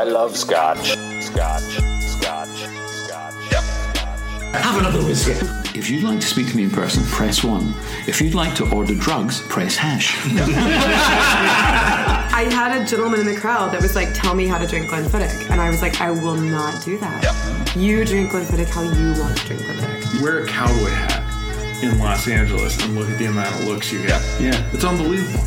I love scotch. Scotch. Scotch. Scotch. Yep. Have another whiskey. If you'd like to speak to me in person, press 1. If you'd like to order drugs, press hash. I had a gentleman in the crowd that was like, "Tell me how to drink Glenfiddich," and I was like, "I will not do that. You drink Glenfiddich how you want to drink Glenfiddich." Wear a cowboy hat in Los Angeles and look at the amount of looks you get. Yeah. It's unbelievable.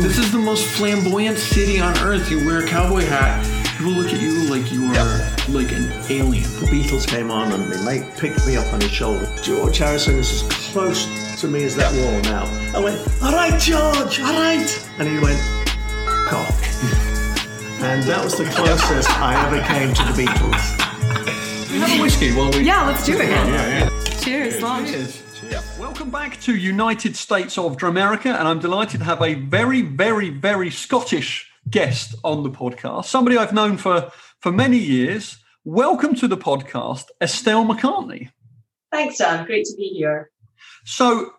This is the most flamboyant city on earth. You wear a cowboy hat, people look at you like you are like an alien. The Beatles came on and my mate picked me up on his shoulder. George Harrison is as close to me as that wall now. I went, all right, George, all right. And he went, "F- off. and that was the closest I ever came to the Beatles. Have a whiskey while we. Yeah, let's do it. Yeah, yeah. Cheers, long. Welcome back to United States of Dramerica, and I'm delighted to have a very, very, very Scottish guest on the podcast. Somebody I've known for for many years. Welcome to the podcast, Estelle McCartney. Thanks, Dan. Great to be here. So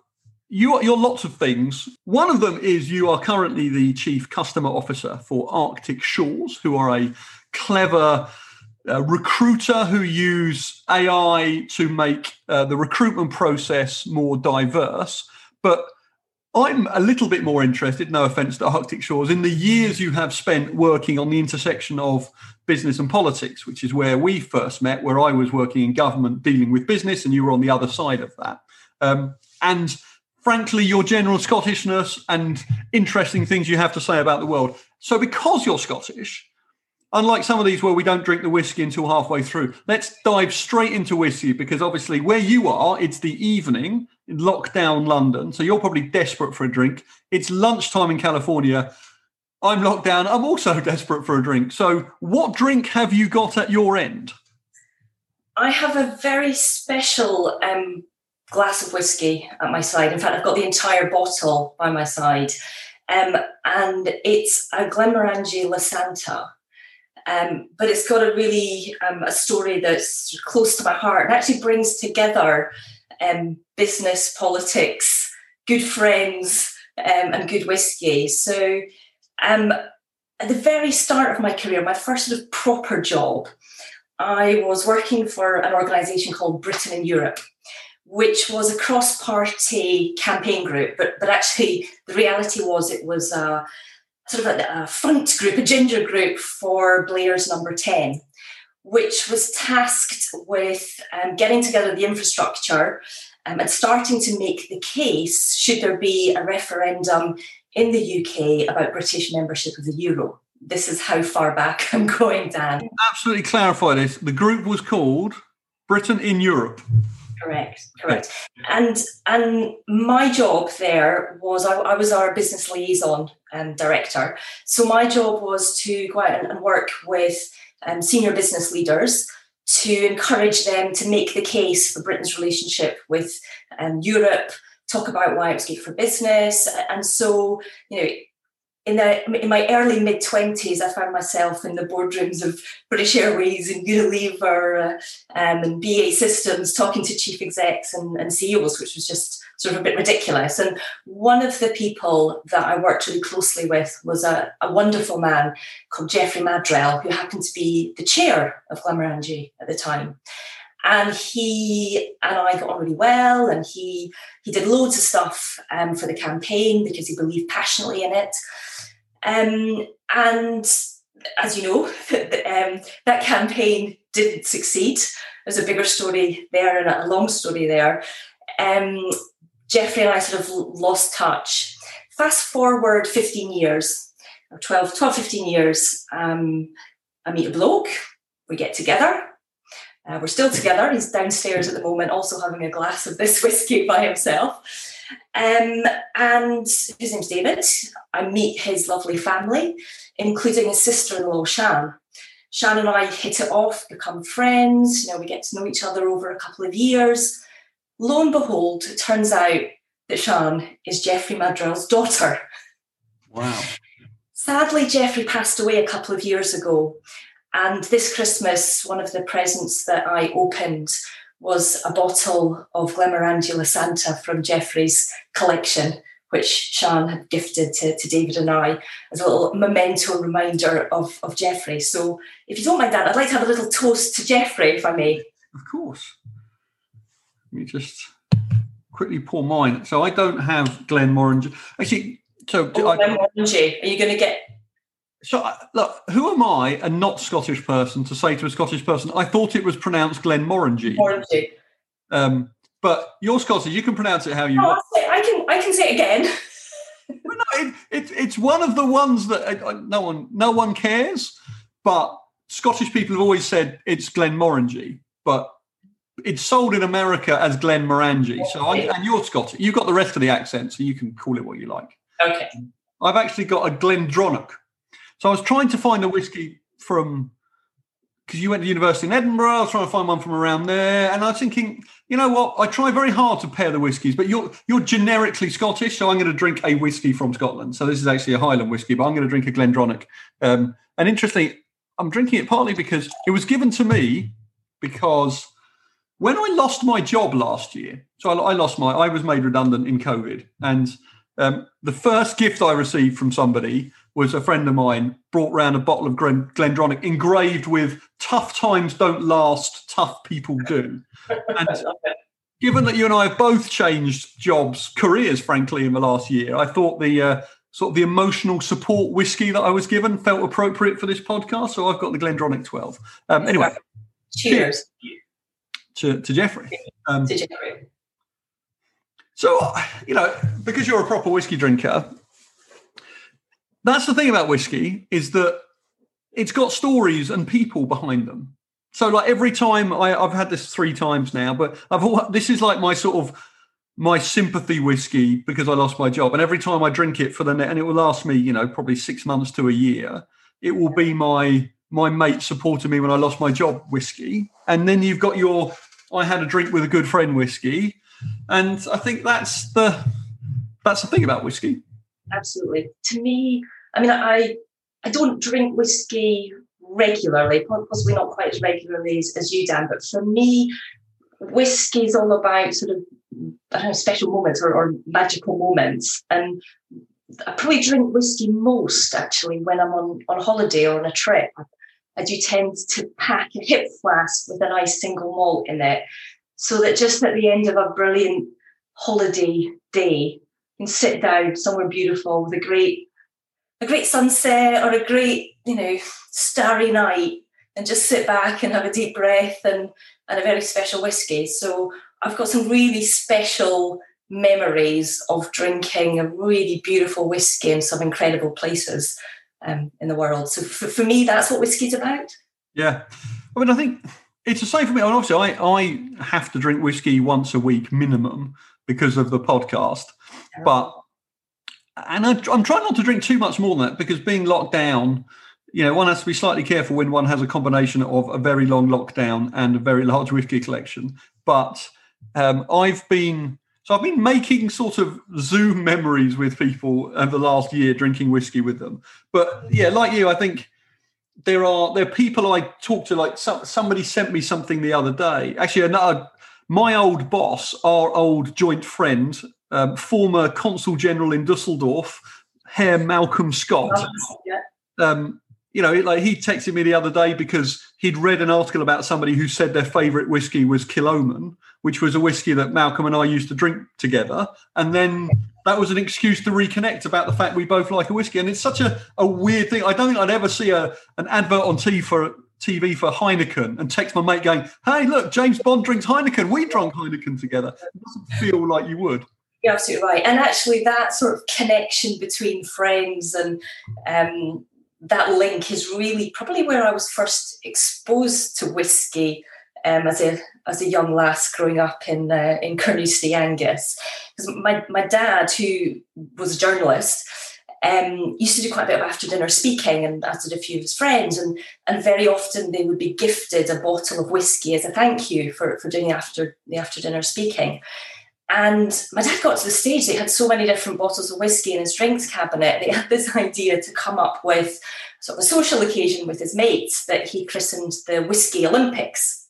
you are, you're lots of things. One of them is you are currently the chief customer officer for Arctic Shores, who are a clever uh, recruiter who use AI to make uh, the recruitment process more diverse. But I'm a little bit more interested, no offense to Arctic Shores, in the years you have spent working on the intersection of business and politics, which is where we first met, where I was working in government dealing with business and you were on the other side of that. Um, and frankly, your general Scottishness and interesting things you have to say about the world. So, because you're Scottish, unlike some of these where we don't drink the whiskey until halfway through, let's dive straight into whiskey because obviously, where you are, it's the evening in lockdown London. So, you're probably desperate for a drink. It's lunchtime in California. I'm locked down. I'm also desperate for a drink. So, what drink have you got at your end? I have a very special um, glass of whiskey at my side. In fact, I've got the entire bottle by my side. Um, and it's a Glenmorangie Lasanta. Um, but it's got a really um, a story that's close to my heart and actually brings together um, business, politics, good friends, um, and good whiskey. So, um, at the very start of my career, my first sort of proper job, I was working for an organisation called Britain in Europe, which was a cross-party campaign group. But but actually, the reality was it was a sort of a, a front group, a ginger group for Blair's Number Ten, which was tasked with um, getting together the infrastructure um, and starting to make the case should there be a referendum in the UK about British membership of the euro. This is how far back I'm going, Dan. Absolutely clarify this. The group was called Britain in Europe. Correct, correct. And and my job there was I, I was our business liaison um, director. So my job was to go out and, and work with um, senior business leaders to encourage them to make the case for Britain's relationship with um, Europe, talk about why it was good for business. And so, you know, in, the, in my early mid 20s, I found myself in the boardrooms of British Airways and Unilever uh, um, and BAE Systems talking to chief execs and, and CEOs, which was just sort of a bit ridiculous. And one of the people that I worked really closely with was a, a wonderful man called Geoffrey Maddrell, who happened to be the chair of Glenmorangie at the time. And he and I got on really well, and he he did loads of stuff um, for the campaign because he believed passionately in it. Um, and as you know, um, that campaign didn't succeed. There's a bigger story there and a long story there. Um, Geoffrey and I sort of lost touch. Fast forward 15 years, or 12, 12 15 years, um, I meet a bloke, we get together. Uh, we're still together. He's downstairs at the moment, also having a glass of this whiskey by himself. Um, and his name's David. I meet his lovely family, including his sister-in-law, Shan. Shan and I hit it off, become friends. You know, we get to know each other over a couple of years. Lo and behold, it turns out that Shan is Geoffrey Maddrell's daughter. Wow. Sadly, Geoffrey passed away a couple of years ago. And this Christmas, one of the presents that I opened was a bottle of Glenmorangie Lasanta from Geoffrey's collection, which Sean had gifted to, to David and I as a little memento reminder of, of Geoffrey. So, if you don't mind, that, I'd like to have a little toast to Geoffrey, if I may. Of course. Let me just quickly pour mine. So I don't have Glenmorangie. Actually, so Oh, I, Glenmorangie. Are you going to get so look, who am I, a not Scottish person, to say to a Scottish person, I thought it was pronounced Glenmorangie. Morangie? Um, but you're Scottish, you can pronounce it how you Oh, want. I can I can say it again. Well, no, it, it, it's one of the ones that uh, no one no one cares. But Scottish people have always said it's Glen Glenmorangie, but it's sold in America as Glenmorangie. So I, and you're Scottish, you've got the rest of the accent, so you can call it what you like. Okay. I've actually got a Glendronach. So I was trying to find a whiskey from because you went to university in Edinburgh. I was trying to find one from around there, and I was thinking, you know what? I try very hard to pair the whiskies, but you're you're generically Scottish, so I'm going to drink a whiskey from Scotland. So this is actually a Highland whiskey, but I'm going to drink a Glendronach. Um, and interestingly, I'm drinking it partly because it was given to me because when I lost my job last year, so I, I lost my, I was made redundant in COVID, and um, the first gift I received from somebody was a friend of mine brought round a bottle of Glen, Glendronach engraved with "Tough times don't last, tough people do." And given that you and I have both changed jobs, careers, frankly, in the last year, I thought the uh, sort of the emotional support whiskey that I was given felt appropriate for this podcast. So I've got the Glendronach 12. Um, anyway, Cheers to, to Geoffrey. Um, to Geoffrey. So, you know, because you're a proper whiskey drinker, that's the thing about whiskey is that it's got stories and people behind them. So, like every time I, I've had this three times now, but I've al- this is like my sort of my sympathy whiskey because I lost my job, and every time I drink it for the net, and it will last me, you know, probably six months to a year. It will be my my mate supporting me when I lost my job whiskey, and then you've got your I had a drink with a good friend whiskey, and I think that's the that's the thing about whiskey. Absolutely. To me, I mean, I I don't drink whiskey regularly, possibly not quite as regularly as, as you, Dan. But for me, whiskey is all about sort of know, special moments or, or magical moments, and I probably drink whiskey most actually when I'm on on holiday or on a trip. I do tend to pack a hip flask with a nice single malt in it, so that just at the end of a brilliant holiday day, can sit down somewhere beautiful with a great a great sunset or a great you know starry night and just sit back and have a deep breath and and a very special whiskey. So i've got some really special memories of drinking a really beautiful whiskey in some incredible places um, in the world. So for, for me that's what whiskey's about. Yeah, I mean, I think it's the same for me. And obviously, I I have to drink whiskey once a week minimum because of the podcast, but and I, I'm trying not to drink too much more than that because being locked down, you know, one has to be slightly careful when one has a combination of a very long lockdown and a very large whiskey collection. But um, I've been so I've been making sort of Zoom memories with people over the last year, drinking whiskey with them. But yeah, like you, I think there are there are people I talk to. Like some, somebody sent me something the other day. Actually, another my old boss, our old joint friend, um, former consul general in Dusseldorf, Herr Malcolm Scott. yeah Um, you know, like he texted me the other day because he'd read an article about somebody who said their favourite whiskey was Kilchoman, which was a whiskey that Malcolm and I used to drink together, and then that was an excuse to reconnect about the fact we both like a whiskey. And it's such a, a weird thing. I don't think I'd ever see a an advert on TV for TV for Heineken and text my mate going, "Hey, look, James Bond drinks Heineken. We drank Heineken together." It doesn't feel like you would. You're absolutely right. And actually, that sort of connection between friends and um, that link is really probably where I was first exposed to whiskey um, as a as a young lass growing up in uh, in Carnoustie Angus. Because my my dad, who was a journalist, um, used to do quite a bit of after dinner speaking, and as did a few of his friends, and and very often they would be gifted a bottle of whiskey as a thank you for for doing the after the after dinner speaking. And my dad got to the stage, they had so many different bottles of whiskey in his drinks cabinet. They had this idea to come up with sort of a social occasion with his mates that he christened the Whiskey Olympics.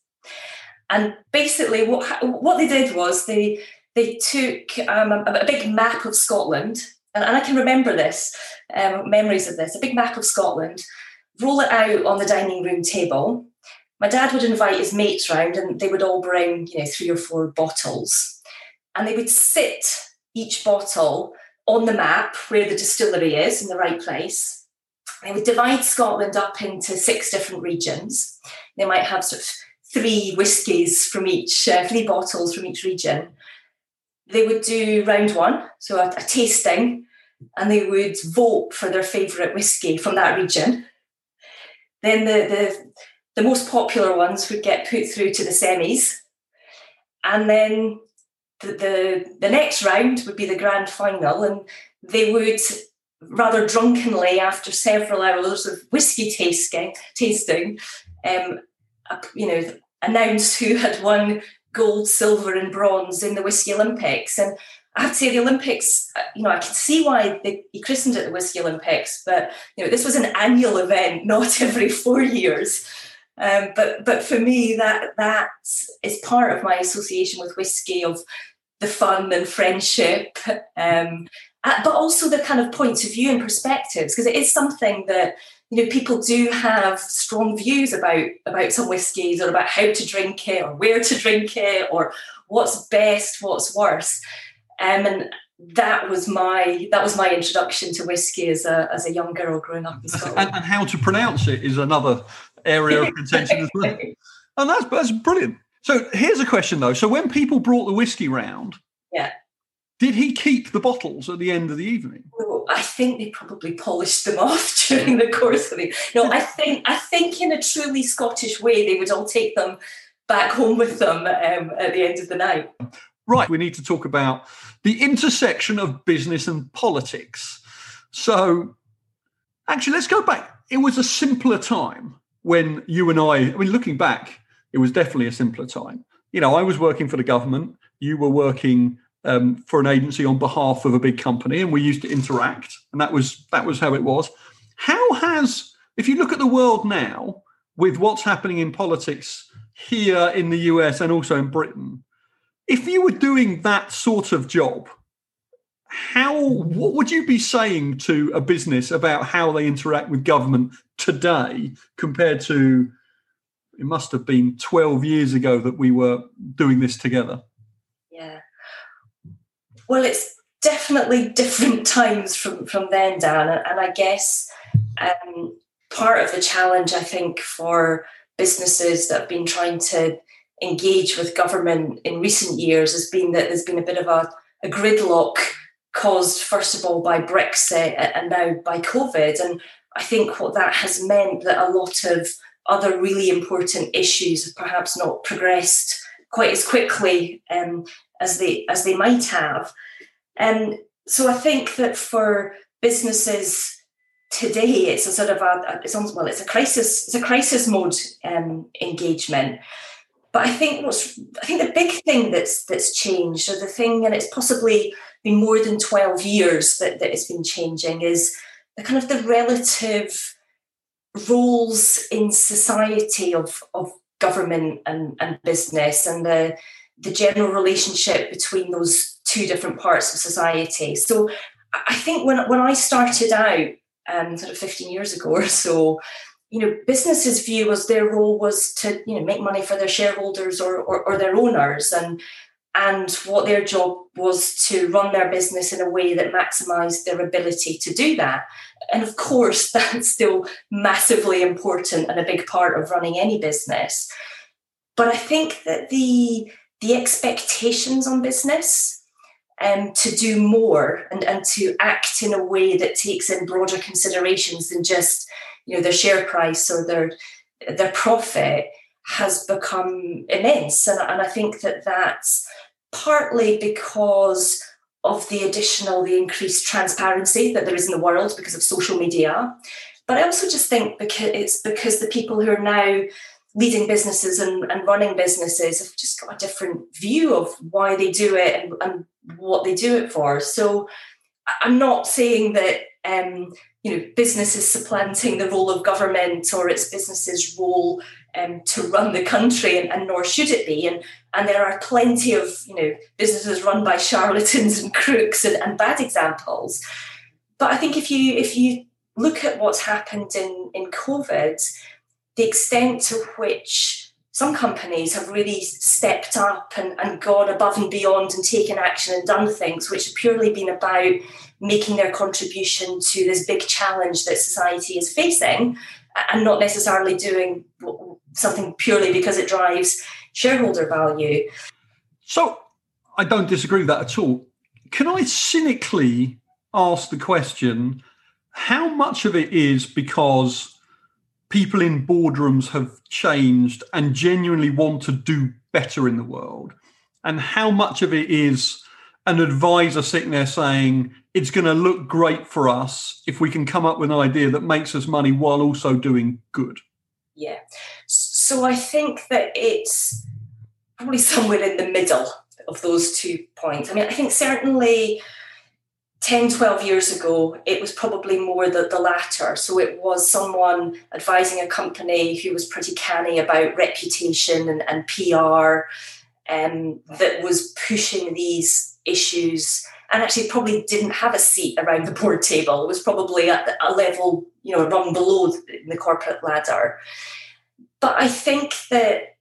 And basically, what, what they did was they they took um, a, a, big map of Scotland, and, and I can remember this, um, memories of this, a big map of Scotland, roll it out on the dining room table. My dad would invite his mates round, and they would all bring, you know, three or four bottles, and they would sit each bottle on the map where the distillery is in the right place. They would divide Scotland up into six different regions. They might have sort of three whiskies from each, uh, three bottles from each region. They would do round one, so a, a tasting, and they would vote for their favourite whiskey from that region. Then the, the the most popular ones would get put through to the semis, and then the, the, the next round would be the grand final, and they would rather drunkenly, after several hours of whiskey tasting, tasting, um, you know, announce who had won gold, silver, and bronze in the Whiskey Olympics. And I have to say, the Olympics, uh, you know, I can see why they he christened it the Whiskey Olympics, but you know, this was an annual event, not every four years. Um, but but for me, that that is part of my association with whiskey of the fun and friendship, um, uh, but also the kind of points of view and perspectives, because it is something that you know people do have strong views about about some whiskies or about how to drink it or where to drink it or what's best, what's worse, um, and that was my that was my introduction to whiskey as a as a young girl growing up in Scotland. And, and how to pronounce it is another area of contention as well. And that's that's brilliant. So here's a question though. So when people brought the whiskey round, yeah, did he keep the bottles at the end of the evening? I think they probably polished them off during the course of it. No, I think I think in a truly Scottish way they would all take them back home with them um, at the end of the night. Right, we need to talk about the intersection of business and politics. So, actually, let's go back. It was a simpler time when you and I, I mean, looking back, it was definitely a simpler time. You know, I was working for the government, you were working um, for an agency on behalf of a big company, and we used to interact, and that was that was how it was. How has, if you look at the world now, with what's happening in politics here in the US and also in Britain, if you were doing that sort of job, how what would you be saying to a business about how they interact with government today compared to it must have been 12 years ago that we were doing this together well it's definitely different times from from then dan and i guess um, part of the challenge i think for businesses that have been trying to engage with government in recent years has been that there's been a bit of a, a gridlock caused first of all by Brexit and now by COVID. And I think what that has meant that a lot of other really important issues have perhaps not progressed quite as quickly um, as they as they might have. And so I think that for businesses today, it's a sort of a it's almost well, it's a crisis it's a crisis mode um, engagement. But I think what's I think the big thing that's that's changed, or the thing, and it's possibly been more than 12 years that, that it's been changing, is the kind of the relative roles in society of, of government and, and business and the the general relationship between those two different parts of society. So I think when when I started out, um, sort of 15 years ago or so, you know, businesses' view was their role was to, you know, make money for their shareholders or, or, or their owners and and what their job was to run their business in a way that maximized their ability to do that. And of course, that's still massively important and a big part of running any business. But I think that the the expectations on business um, to do more and, and to act in a way that takes in broader considerations than just you know their share price or their their profit has become immense. And, and i think that that's partly because of the additional the increased transparency that there is in the world because of social media. But i also just think because it's because the people who are now leading businesses and, and running businesses have just got a different view of why they do it and, and what they do it for so i'm not saying that um, you know, businesses supplanting the role of government or its businesses' role um, to run the country, and, and, nor should it be. And and there are plenty of you know businesses run by charlatans and crooks and, and bad examples. But I think if you if you look at what's happened in in COVID, the extent to which some companies have really stepped up and, and gone above and beyond and taken action and done things which have purely been about making their contribution to this big challenge that society is facing and not necessarily doing something purely because it drives shareholder value. So I don't disagree with that at all. Can I cynically ask the question how much of it is because people in boardrooms have changed and genuinely want to do better in the world? And how much of it is an advisor sitting there saying, it's going to look great for us if we can come up with an idea that makes us money while also doing good? Yeah. So I think that it's probably somewhere in the middle of those two points. I mean, I think certainly 10, 12 years ago, it was probably more the, the latter. So it was someone advising a company who was pretty canny about reputation and, and PR um, that was pushing these issues and actually probably didn't have a seat around the board table. It was probably at a level, you know, rung below the corporate ladder. But I think that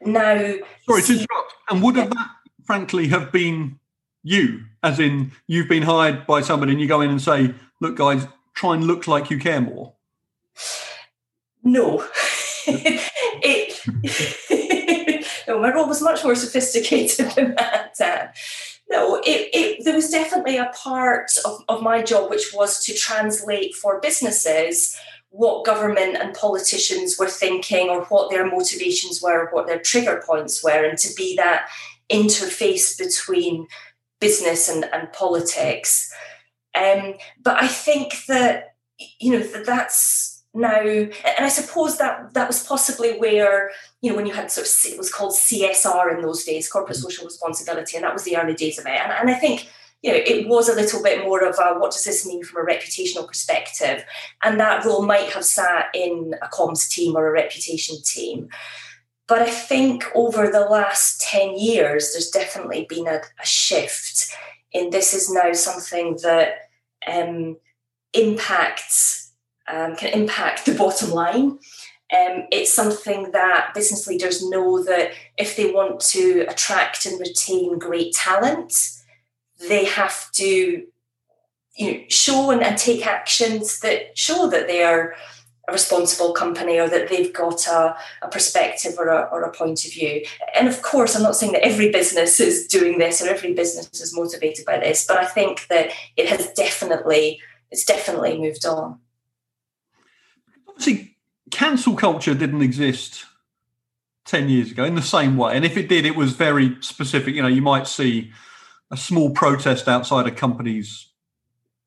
now. Sorry to interrupt. And would have that, frankly, have been you, as in you've been hired by somebody and you go in and say, look, guys, try and look like you care more? No. it, no, my role was much more sophisticated than that. Uh, no, it, it, there was definitely a part of, of my job which was to translate for businesses what government and politicians were thinking or what their motivations were, what their trigger points were, and to be that interface between business and, and politics. Um, but I think that you know that that's now, and I suppose that that was possibly where you know when you had sort of it was called CSR in those days, corporate mm-hmm. social responsibility, and that was the early days of it. And, and I think you know it was a little bit more of a what does this mean from a reputational perspective, and that role might have sat in a comms team or a reputation team. But I think over the last 10 years, there's definitely been a, a shift in this is now something that um, impacts, um, can impact the bottom line. Um, it's something that business leaders know that if they want to attract and retain great talent, they have to you know, show and, and take actions that show that they are a responsible company or that they've got a, a perspective or a, or a point of view. And of course, I'm not saying that every business is doing this or every business is motivated by this, but I think that it has definitely it's definitely moved on. Obviously, cancel culture didn't exist 10 years ago in the same way. And if it did, it was very specific. You know, you might see a small protest outside a company's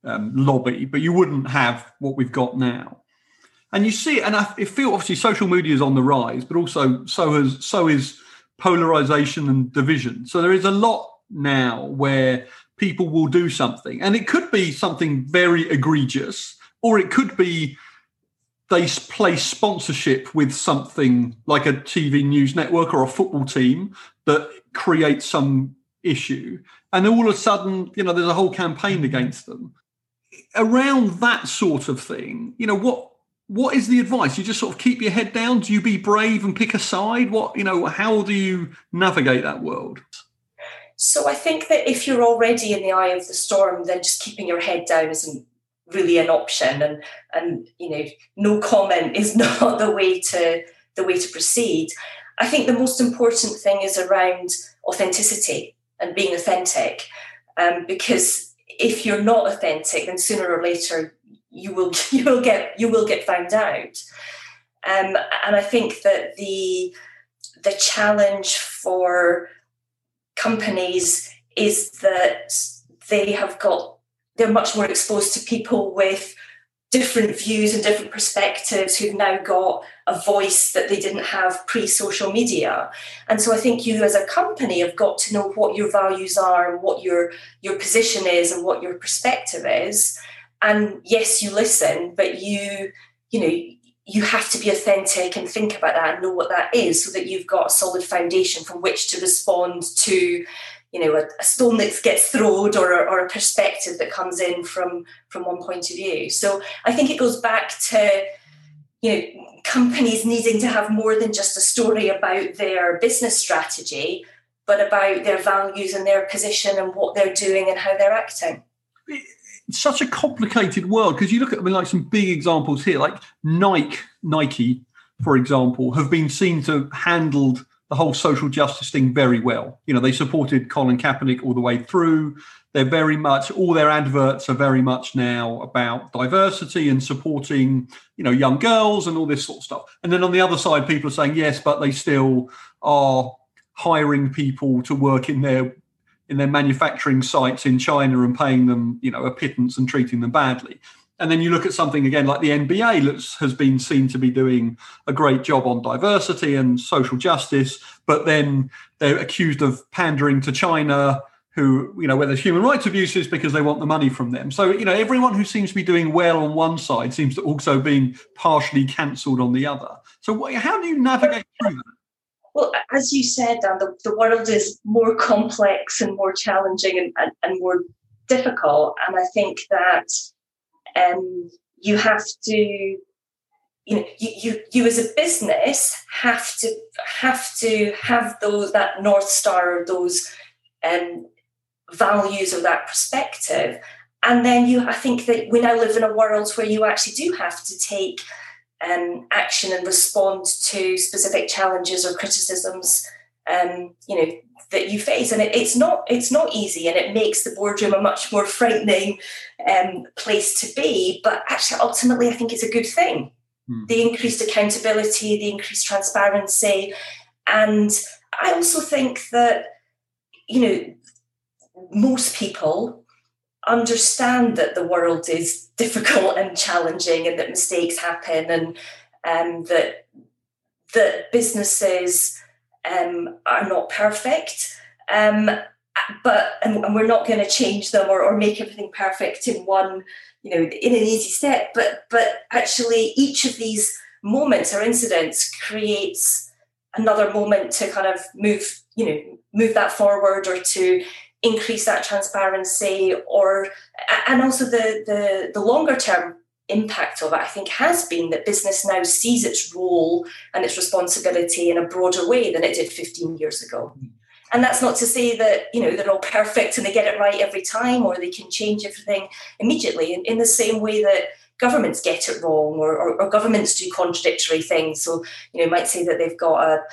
um, lobby, but you wouldn't have what we've got now and you see and I feel obviously social media is on the rise, but also so has so is polarization and division. So there is a lot now where people will do something, and it could be something very egregious, or it could be they place sponsorship with something like a TV news network or a football team that creates some issue, and all of a sudden, you know, there's a whole campaign against them. Around that sort of thing, you know, what what is the advice? You just sort of keep your head down. Do you be brave and pick a side? What you know? How do you navigate that world? So I think that if you're already in the eye of the storm, then just keeping your head down isn't really an option, and and you know, no comment is not the way to the way to proceed. I think the most important thing is around authenticity and being authentic, um, because if you're not authentic, then sooner or later you will you will get you will get found out. Um, and I think that the the challenge for companies is that they have got they're much more exposed to people with different views and different perspectives who've now got a voice that they didn't have pre social media. And so I think you as a company have got to know what your values are and what your your position is and what your perspective is and yes, you listen, but you, you know, you have to be authentic and think about that and know what that is so that you've got a solid foundation from which to respond to you know a, a stone that gets thrown or, or a perspective that comes in from from one point of view. So i think it goes back to you know companies needing to have more than just a story about their business strategy but about their values and their position and what they're doing and how they're acting such a complicated world because you look at I mean, like some big examples here, like Nike, Nike, for example, have been seen to handled the whole social justice thing very well. You know, they supported Colin Kaepernick all the way through. They're very much all their adverts are very much now about diversity and supporting, you know, young girls and all this sort of stuff. And then on the other side, people are saying yes, but they still are hiring people to work in their in their manufacturing sites in China and paying them, you know, a pittance and treating them badly. And then you look at something again like the NBA has been seen to be doing a great job on diversity and social justice, but then they're accused of pandering to China, who, you know, where there's human rights abuses because they want the money from them. So, you know, everyone who seems to be doing well on one side seems to also being partially cancelled on the other. So, how do you navigate through that? Well, as you said, Dan, the, the world is more complex and more challenging and, and, and more difficult. And I think that um, you have to, you know, you, you, you as a business have to have to have those that north star or those um, values or that perspective. And then you, I think that we now live in a world where you actually do have to take um, action and respond to specific challenges or criticisms um, you know that you face. And it, it's not it's not easy and it makes the boardroom a much more frightening um, place to be. But actually ultimately i think it's a good thing. Hmm. the increased accountability the increased transparency. And i also think that you know most people understand that the world is difficult and challenging and that mistakes happen and um, that that businesses um, are not perfect um, but and, and, we're not going to change them or, or make everything perfect in one you know in an easy step but but actually each of these moments or incidents creates another moment to kind of move you know move that forward or to increase that transparency or and also the the, the longer term impact of it i think has been that business now sees its role and its responsibility in a broader way than it did 15 years ago. Mm-hmm. And that's not to say that you know they're all perfect and they get it right every time or they can change everything immediately in, in the same way that governments get it wrong or, or, or governments do contradictory things. So you know might say that they've got a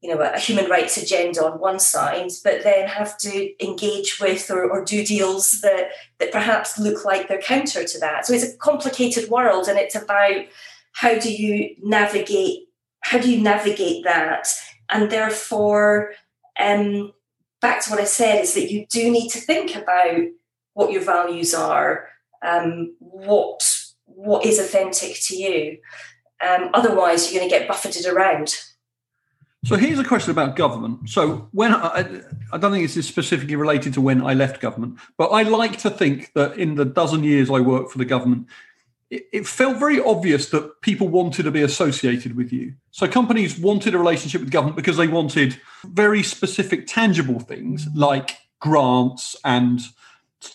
you know, a human rights agenda on one side, but then have to engage with or, or, do deals that that perhaps look like they're counter to that. So it's a complicated world, and it's about how do you navigate how do you navigate that, and therefore, um, back to what I said is that you do need to think about what your values are, um, what what is authentic to you. Um, otherwise, you're going to get buffeted around. So here's a question about government. So when I, I don't think this is specifically related to when I left government, but I like to think that in the dozen years I worked for the government, it, it felt very obvious that people wanted to be associated with you. So companies wanted a relationship with government because they wanted very specific, tangible things like grants and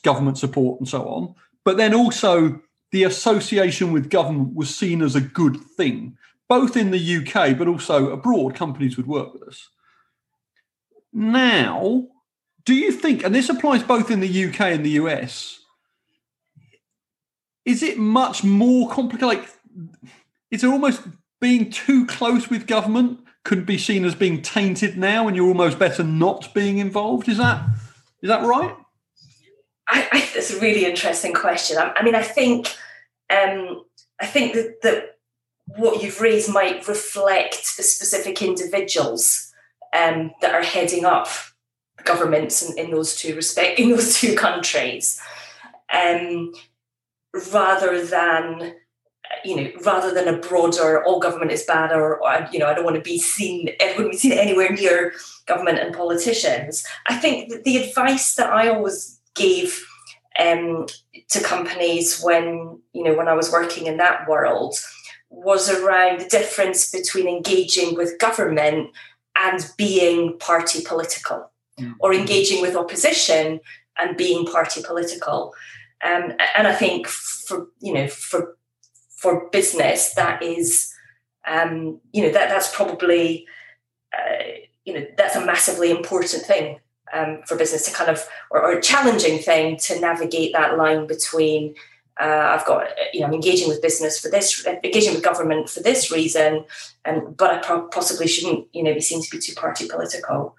government support and so on. But then also the association with government was seen as a good thing both in the UK but also abroad, companies would work with us. Now, do you think, and this applies both in the UK and the US, is it much more complicated? Like, is it almost being too close with government could be seen as being tainted now, and you're almost better not being involved? Is that is that right? I, I, it's a really interesting question. I, I mean, I think um, I think that, that what you've raised might reflect the specific individuals um, that are heading up governments in, in those two respect in those two countries, um, rather than you know rather than a broader all government is bad or, or you know I don't want to be seen I wouldn't be seen anywhere near government and politicians. I think the advice that I always gave um, to companies when you know when I was working in that world was around the difference between engaging with government and being party political, or engaging with opposition and being party political. Um, and I think for you know for for business that is um, you know that that's probably uh, you know that's a massively important thing um, for business to kind of or, or, a challenging thing to navigate that line between uh, I've got you know I'm engaging with business for this engaging with government for this reason and but I pro- possibly shouldn't you know be seen to be too party political.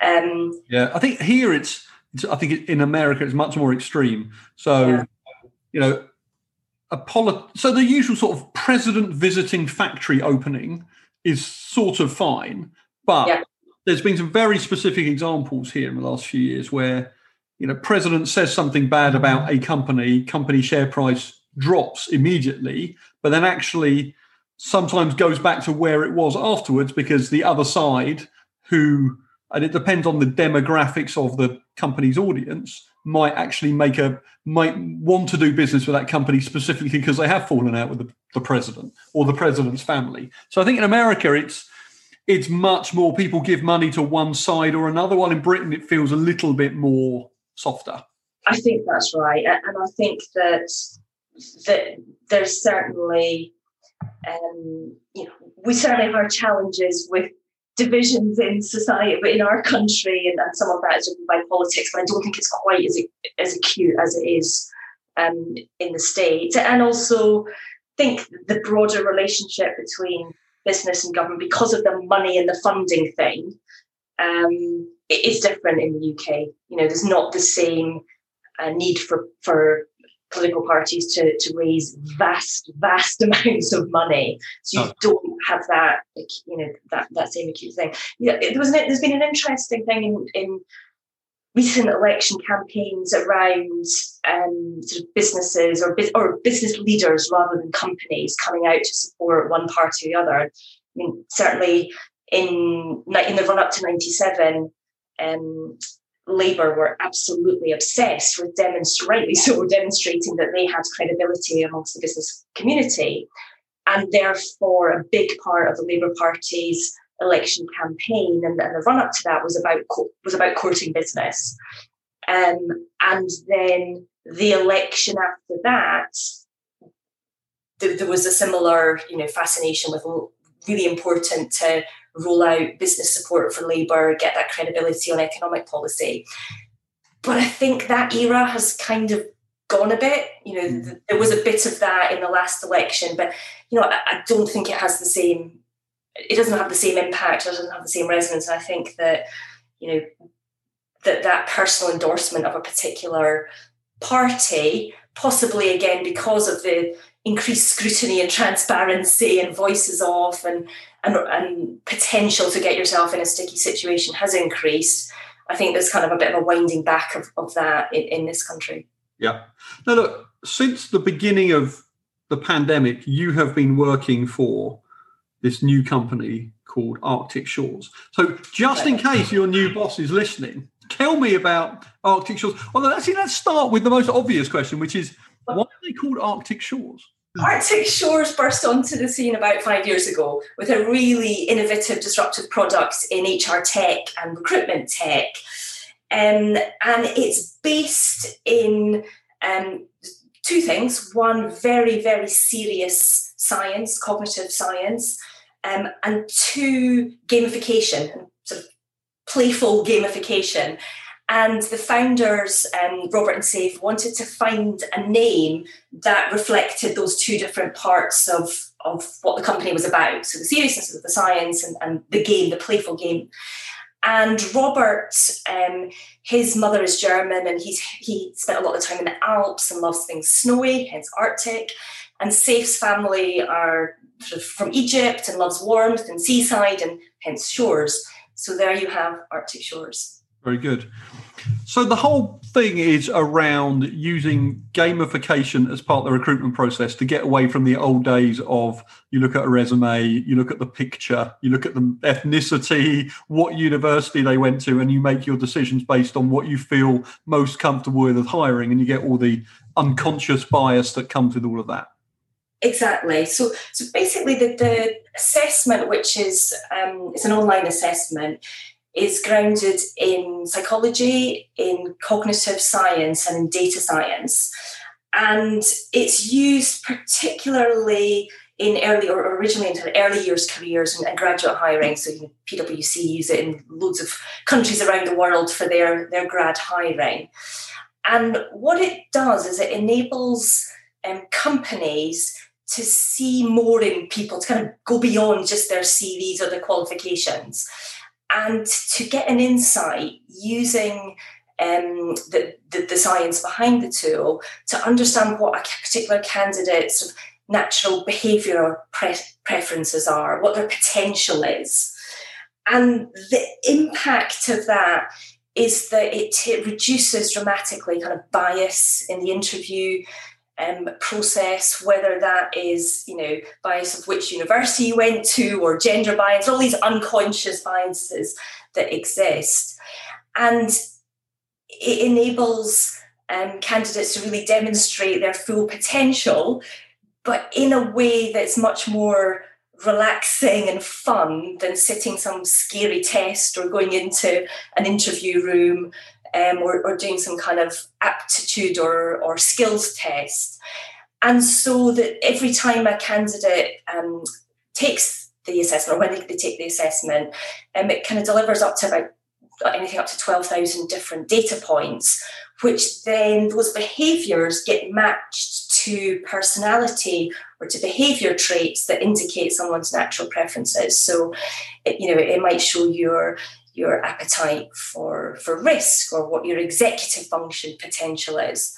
Um, yeah, I think here it's, it's I think in America it's much more extreme. So Yeah. you know a poli- so the usual sort of president visiting factory opening is sort of fine, but Yeah. there's been some very specific examples here in the last few years where you know president says something bad about a company, company share price drops immediately, but then actually sometimes goes back to where it was afterwards because the other side who and it depends on the demographics of the company's audience might actually make a might want to do business with that company specifically because they have fallen out with the, the president or the president's family. So i think in america it's it's much more people give money to one side or another while in britain it feels a little bit more softer I think that's right, and I think that that there's certainly, um, you know, we certainly have our challenges with divisions in society, but in our country, and, and some of that is driven by politics. But I don't think it's quite as as acute as it is um, in the states, and also think the broader relationship between business and government because of the money and the funding thing um, it is different in the UK. You know, there's not the same uh, need for for political parties to to raise vast vast amounts of money. So you Oh. don't have that you know that that same acute thing. Yeah, there was an, there's been an interesting thing in in recent election campaigns around um, sort of businesses or or business leaders rather than companies coming out to support one party or the other. I mean, certainly in in the run up to ninety seven. Um, Labour were absolutely obsessed with demonstrating, so, demonstrating that they had credibility amongst the business community, and therefore a big part of the Labour Party's election campaign and, and the run up to that was about co- was about courting business, um, and then the election after that, there, there was a similar, you know, fascination with really important to roll out business support for Labour, get that credibility on economic policy. But I think that era has kind of gone a bit. You know, th- there was a bit of that in the last election, but you know, I, I don't think it has the same. It doesn't have the same impact. It doesn't have the same resonance. And I think that you know that that personal endorsement of a particular party, possibly again because of the increased scrutiny and transparency and voices off and and, and potential to get yourself in a sticky situation has increased. I think there's kind of a bit of a winding back of, of that in, in this country. Yeah. Now, look, since the beginning of the pandemic, you have been working for this new company called Arctic Shores. So, just in case your new boss is listening, tell me about Arctic Shores. Although, actually, let's start with the most obvious question, which is why are they called Arctic Shores? Arctic Shores burst onto the scene about five years ago with a really innovative, disruptive product in HR tech and recruitment tech. Um, and it's based in um, two things one, very, very serious science, cognitive science, um, and two, gamification, sort of playful gamification. And the founders, um, Robert and Save, wanted to find a name that reflected those two different parts of, of what the company was about. So the seriousness of the science and, and the game, the playful game. And Robert, um, his mother is German, and he's he spent a lot of time in the Alps and loves things snowy, hence Arctic. And Safe's family are sort of from Egypt and loves warmth and seaside, and hence shores. So there you have Arctic shores. Very good. So the whole thing is around using gamification as part of the recruitment process to get away from the old days of you look at a resume, you look at the picture, you look at the ethnicity, what university they went to, and you make your decisions based on what you feel most comfortable with hiring, and you get all the unconscious bias that comes with all of that. Exactly. So, so basically, the, the assessment, which is um, it's an online assessment, is grounded in psychology, in cognitive science, and in data science, and it's used particularly in early or originally into early years careers and, and graduate hiring. So you know, PwC use it in loads of countries around the world for their their grad hiring. And what it does is it enables um, companies to see more in people, to kind of go beyond just their CVs or their qualifications, and to get an insight using um, the, the, the, science behind the tool to understand what a particular candidate's sort of natural behavioural pre- preferences are, what their potential is. And the impact of that is that it, it reduces dramatically kind of bias in the interview um, process, whether that is, you know, bias of which university you went to or gender bias, all these unconscious biases that exist. And it enables um, candidates to really demonstrate their full potential, but in a way that's much more relaxing and fun than sitting some scary test or going into an interview room um, or, or, doing some kind of aptitude or, or skills test. And so that every time a candidate um, takes the assessment, or when they, take the assessment, um, it kind of delivers up to about anything up to 12,000 different data points, which then those behaviors get matched to personality or to behavior traits that indicate someone's natural preferences. So, it, you know, it, might show your your appetite for for risk or what your executive function potential is.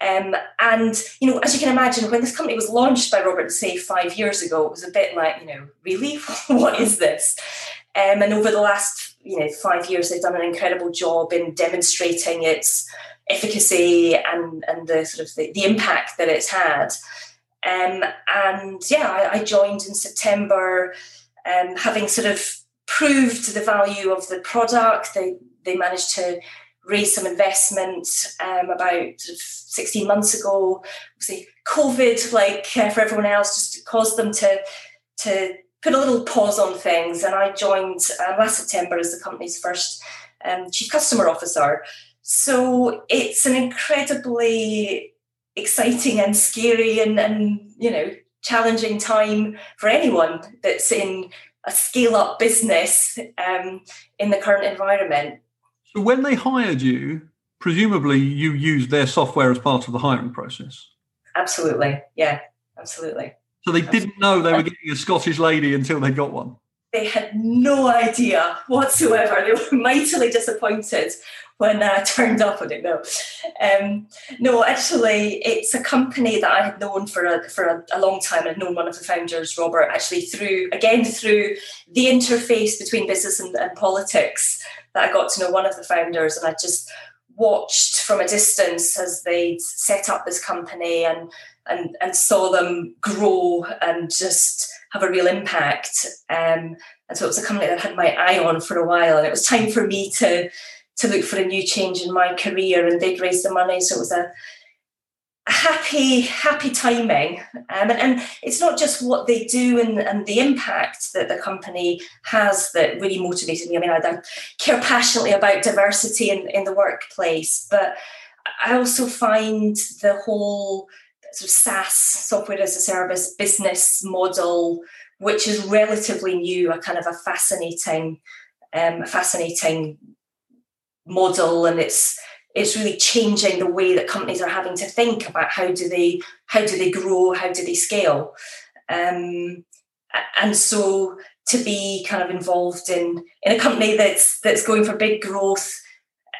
Um, and you know, as you can imagine, when this company was launched by Robert Say five years ago, it was a bit like, you know, really, what is this? Um, and over the last you know five years, they've done an incredible job in demonstrating its efficacy and and the sort of the, the impact that it's had. Um, and yeah, I, I, joined in September, um, having sort of proved the value of the product. They they managed to raise some investment um, about sort of 16 months ago. Obviously, COVID, like uh, for everyone else, just caused them to to put a little pause on things. And I joined uh, last September as the company's first um, chief customer officer. So it's an incredibly exciting and scary and, and you know challenging time for anyone that's in a scale up business um, in the current environment. So when they hired you, presumably you used their software as part of the hiring process. Absolutely, yeah, absolutely. So they didn't know they were getting a Scottish lady until they got one. They had no idea whatsoever. They were mightily disappointed when I turned up. I didn't know. Um, no, actually, it's a company that I had known for a for a, a, long time. I'd known one of the founders, Robert, actually through again through the interface between business and, and politics. That I got to know one of the founders, and I just watched from a distance as they set up this company and and and saw them grow and just have a real impact. Um, and so it was a company that had my eye on for a while, and it was time for me to to look for a new change in my career. And they'd raised the money, so it was a, a happy happy timing. Um, and, and it's not just what they do and, and the impact that the company has that really motivated me. I mean, I, I care passionately about diversity in, in the workplace, but I also find the whole sort of SaaS software as a service business model, which is relatively new, a kind of a fascinating, um, fascinating model, and it's it's really changing the way that companies are having to think about how do they how do they grow, how do they scale, um, and so to be kind of involved in in a company that's that's going for big growth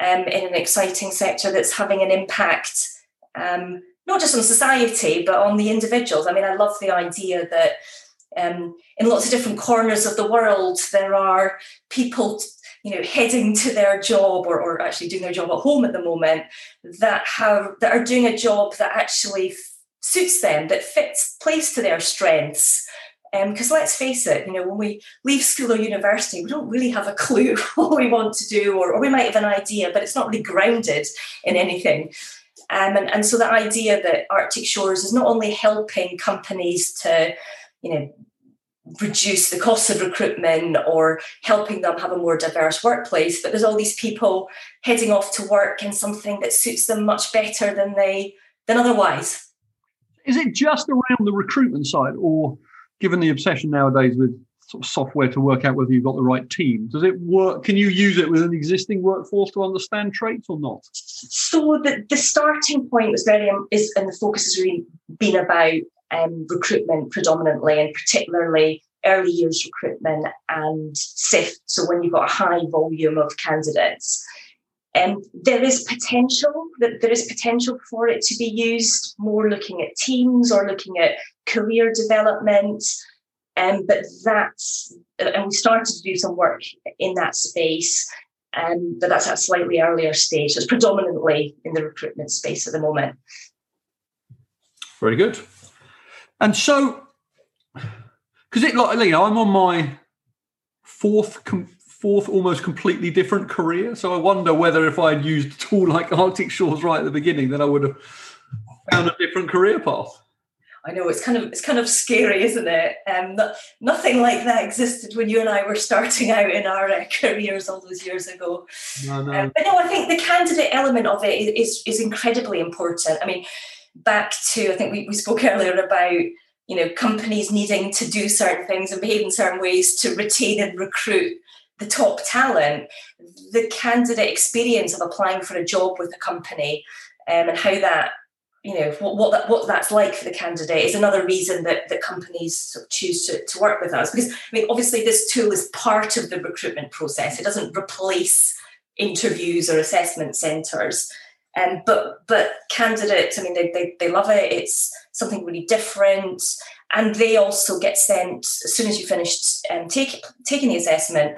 um, in an exciting sector that's having an impact um, not just on society, but on the individuals. I mean, I love the idea that um, in lots of different corners of the world, there are people, you know, heading to their job or, or actually doing their job at home at the moment that have that are doing a job that actually suits them, that fits plays to their strengths. Because um, let's face it, you know, when we leave school or university, we don't really have a clue what we want to do, or, or we might have an idea, but it's not really grounded in anything. Um, and, and so the idea that Arctic Shores is not only helping companies to, you know, reduce the cost of recruitment or helping them have a more diverse workplace, but there's all these people heading off to work in something that suits them much better than they than otherwise. Is it just around the recruitment side, or given the obsession nowadays with sort of software to work out whether you've got the right team, does it work? Can you use it with an existing workforce to understand traits or not? So the, the starting point was very is and the focus has really been about um, recruitment predominantly, and particularly early years recruitment and SIFT. So when you've got a high volume of candidates. Um, there is potential that there is potential for it to be used more looking at teams or looking at career development. Um, but that's and we started to do some work in that space. Um, but that's at a slightly earlier stage. It's predominantly in the recruitment space at the moment. Very good. And so, because it like you know, I'm on my fourth com- fourth almost completely different career. So I wonder whether if I had used a tool like Arctic Shores right at the beginning, then I would have found a different career path. I know it's kind of it's kind of scary, isn't it? Um, no, nothing like that existed when you and I were starting out in our uh, careers all those years ago. No, no. Um, but no, I think the candidate element of it is is incredibly important. I mean, back to I think we, we spoke earlier about you know companies needing to do certain things and behave in certain ways to retain and recruit the top talent. The candidate experience of applying for a job with a company um, and how that you know what what, that, what that's like for the candidate is another reason that that companies choose to, to work with us. Because I mean obviously this tool is part of the recruitment process. It doesn't replace interviews or assessment centres um, but but candidates I mean they, they, they love it it's something really different and they also get sent as soon as you finished um, take, taking the assessment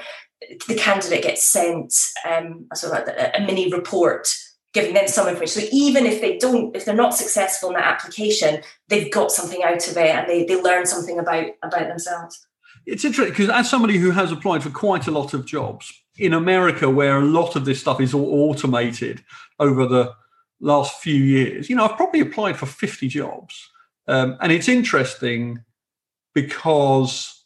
the candidate gets sent um, a sort of a, a mini report giving them some information. So even if they don't, if they're not successful in that application, they've got something out of it and they, they learn something about about themselves. It's interesting because as somebody who has applied for quite a lot of jobs in America, where a lot of this stuff is all automated over the last few years, you know, I've probably applied for 50 jobs. Um, and it's interesting because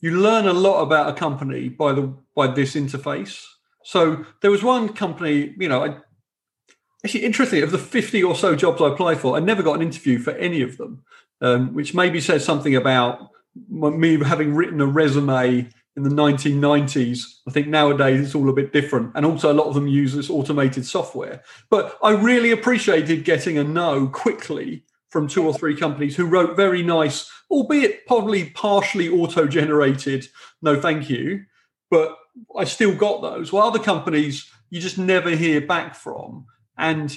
you learn a lot about a company by the by this interface. So there was one company, you know, I actually interesting of the 50 or so jobs i applied for i never got an interview for any of them um, which maybe says something about me having written a resume in the 1990s i think nowadays it's all a bit different. And also a lot of them use this automated software. But i really appreciated getting a no quickly from two or three companies who wrote very nice albeit probably partially auto generated no thank you but i still got those. While other companies you just never hear back from. And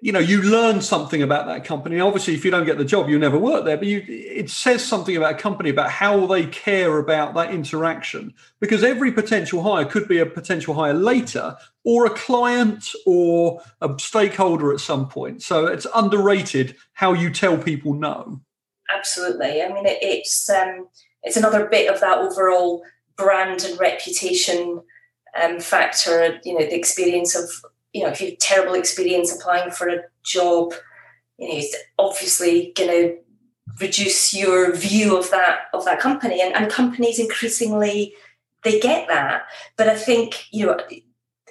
you know you learn something about that company. Obviously if you don't get the job you never work there. But you it says something about a company about how they care about that interaction. Because every potential hire could be a potential hire later or a client or a stakeholder at some point. So it's underrated how you tell people no. Absolutely. I mean it, it's um it's another bit of that overall brand and reputation um, factor you know the experience of you know, if you have terrible experience applying for a job, you know, it's obviously going to reduce your view of that of that company. And, and companies increasingly they get that. But I think you know,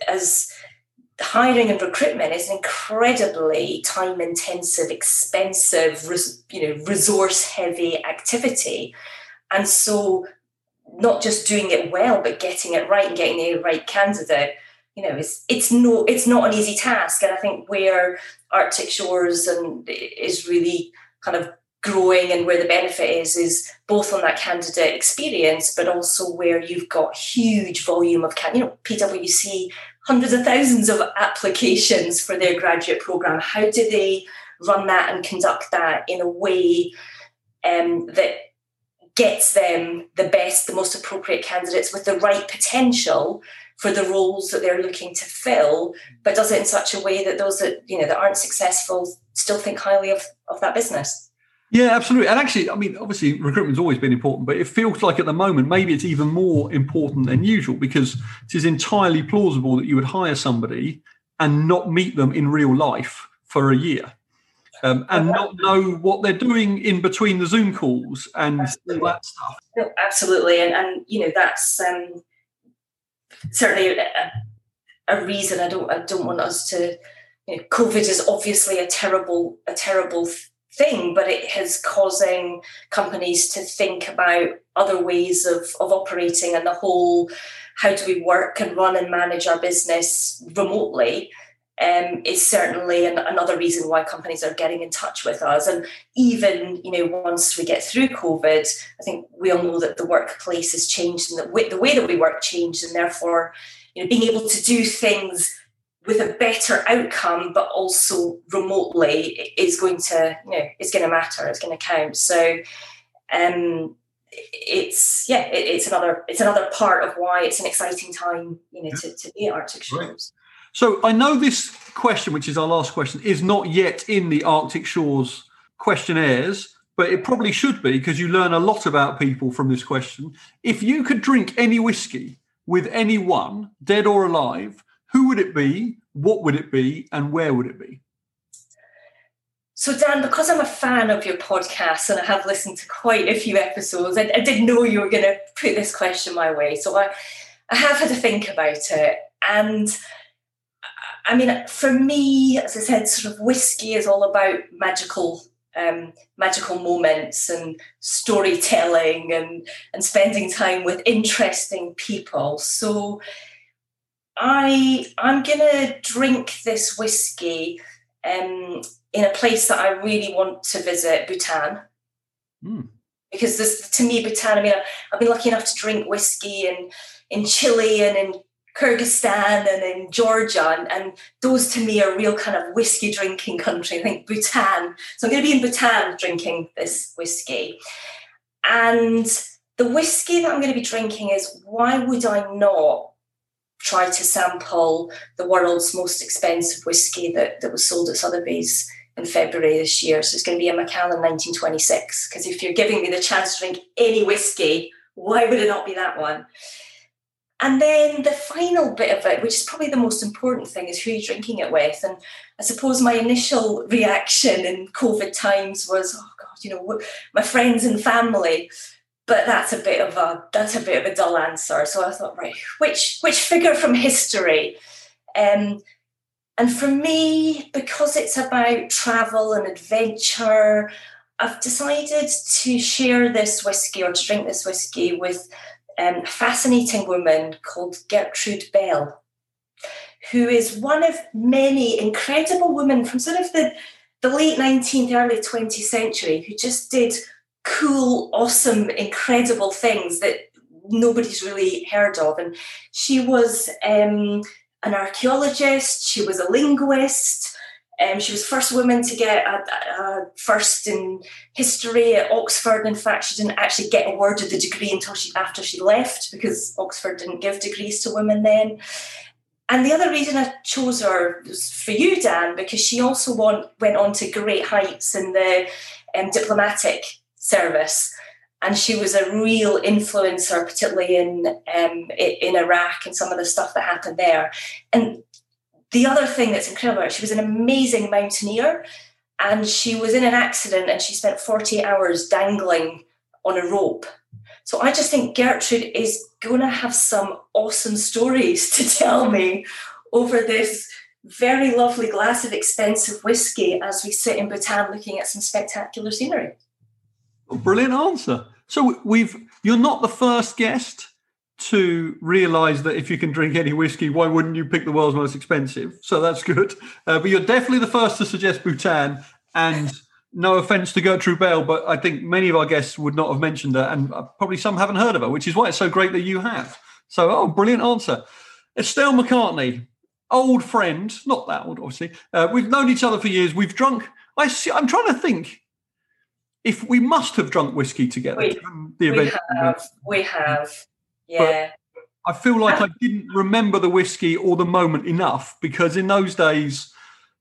as hiring and recruitment is an incredibly time intensive, expensive, you know, resource heavy activity, and so not just doing it well, but getting it right and getting the right candidate you know, it's it's no it's not an easy task. And I think where Arctic Shores and is really kind of growing and where the benefit is is both on that candidate experience, but also where you've got huge volume of can you know PwC hundreds of thousands of applications for their graduate program. How do they run that and conduct that in a way um, that gets them the best, the most appropriate candidates with the right potential for the roles that they're looking to fill, but does it in such a way that those that you know that aren't successful still think highly of, of that business. Yeah, absolutely. And actually, I mean, obviously, recruitment's always been important, but it feels like at the moment maybe it's even more important than usual because it is entirely plausible that you would hire somebody and not meet them in real life for a year. Um, and not know what they're doing in between the Zoom calls and all that stuff. No, absolutely, and and you know that's um, certainly a, a reason. I don't I don't want us to. You know, COVID is obviously a terrible a terrible thing, but it is causing companies to think about other ways of of operating and the whole how do we work and run and manage our business remotely um, is certainly an, another reason why companies are getting in touch with us. And even you know, once we get through COVID, I think we all know that the workplace has changed and the way, the way that we work changed, and therefore, you know, being able to do things with a better outcome, but also remotely, is going to you know, is going to matter. It's going to count. So. Um, it's yeah, it, it's another it's another part of why it's an exciting time, you know, to, to be at Arctic Shores. Right. So I know this question, which is our last question, is not yet in the Arctic Shores questionnaires, but it probably should be because you learn a lot about people from this question. If you could drink any whiskey with anyone, dead or alive, who would it be? What would it be? And where would it be? So, Dan, because I'm a fan of your podcast and I have listened to quite a few episodes, I, I didn't know you were going to put this question my way. So, I, I have had to think about it. And I mean, for me, as I said, sort of whiskey is all about magical um, magical moments and storytelling and and spending time with interesting people. So I I'm gonna drink this whiskey um, in a place that I really want to visit, Bhutan. Mm. Because this, to me, Bhutan, I mean, I've been lucky enough to drink whiskey in, in Chile and in Kyrgyzstan and in Georgia, and, and, those to me are real kind of whiskey drinking country. I think Bhutan. So I'm going to be in Bhutan drinking this whiskey. And the whiskey that I'm going to be drinking is why would I not try to sample the world's most expensive whiskey that, that was sold at Sotheby's in February this year. So it's going to be a Macallan 1926. Because if you're giving me the chance to drink any whiskey, why would it not be that one? And then the final bit of it, which is probably the most important thing, is who you're drinking it with. And I suppose my initial reaction in COVID times was, oh God, you know, my friends and family but that's a bit of a that's a bit of a dull answer. So I thought, right, which which figure from history? Um, and for me, because it's about travel and adventure, I've decided to share this whiskey or to drink this whiskey with um, fascinating woman called Gertrude Bell, who is one of many incredible women from sort of the, the late 19th, early 20th century who just did cool, awesome, incredible things that nobody's really heard of. And she was um, an archaeologist, she was a linguist. Um, she was first woman to get a, a, first in history at Oxford. In fact, she didn't actually get awarded the degree until she after she left because Oxford didn't give degrees to women then. And the other reason I chose her was for you, Dan, because she also won, went on to great heights in the um, diplomatic service. And she was a real influencer, particularly in um, in Iraq and some of the stuff that happened there. And the other thing that's incredible, she was an amazing mountaineer, and she was in an accident and she spent 48 hours dangling on a rope. So I just think Gertrude is going to have some awesome stories to tell me over this very lovely glass of expensive whiskey as we sit in Bhutan looking at some spectacular scenery. Brilliant answer. So we've you're not the first guest to realize that if you can drink any whiskey, why wouldn't you pick the world's most expensive? So that's good. Uh, but you're definitely the first to suggest Bhutan. And no offense to Gertrude Bell, but I think many of our guests would not have mentioned her, and uh, probably some haven't heard of her, which is why it's so great that you have. So, oh, brilliant answer. Estelle McCartney, old friend, not that old, obviously. Uh, we've known each other for years. We've drunk. I see, I'm trying to think if we must have drunk whiskey together we, the event. We have. We have. Yeah. But I feel like I didn't remember the whiskey or the moment enough because in those days,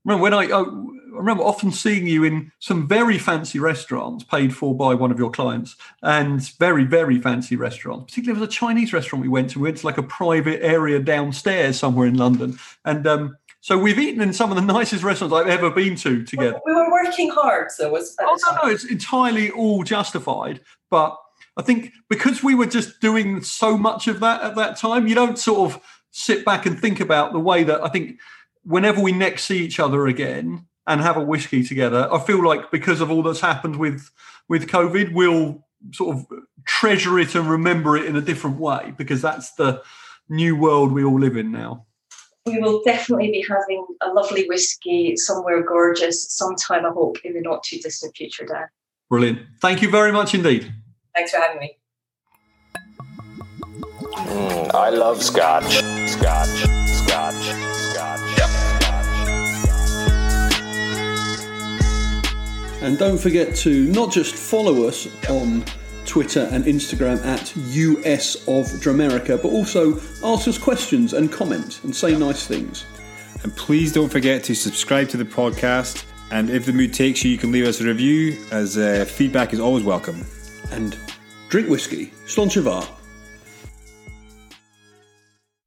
remember when I, I remember often seeing you in some very fancy restaurants paid for by one of your clients and very, very fancy restaurants. Particularly, there was a Chinese restaurant we went to. We went to like a private area downstairs somewhere in London. And um, So we've eaten in some of the nicest restaurants I've ever been to together. We were working hard, so it was. Oh no, no, it's entirely all justified. But I think because we were just doing so much of that at that time, you don't sort of sit back and think about the way that I think whenever we next see each other again and have a whiskey together, I feel like because of all that's happened with with COVID, we'll sort of treasure it and remember it in a different way because that's the new world we all live in now. We will definitely be having a lovely whiskey somewhere gorgeous sometime, I hope, in the not too distant future, Dan. Brilliant. Thank you very much indeed. Thanks for having me. Mm, I love scotch. Scotch. Scotch. Scotch. And don't forget to not just follow us on Twitter and Instagram at US of Dramerica, but also ask us questions and comment and say nice things. And please don't forget to subscribe to the podcast. And if the mood takes you, you can leave us a review, as uh, feedback is always welcome. And drink whiskey, Slàinte mhath,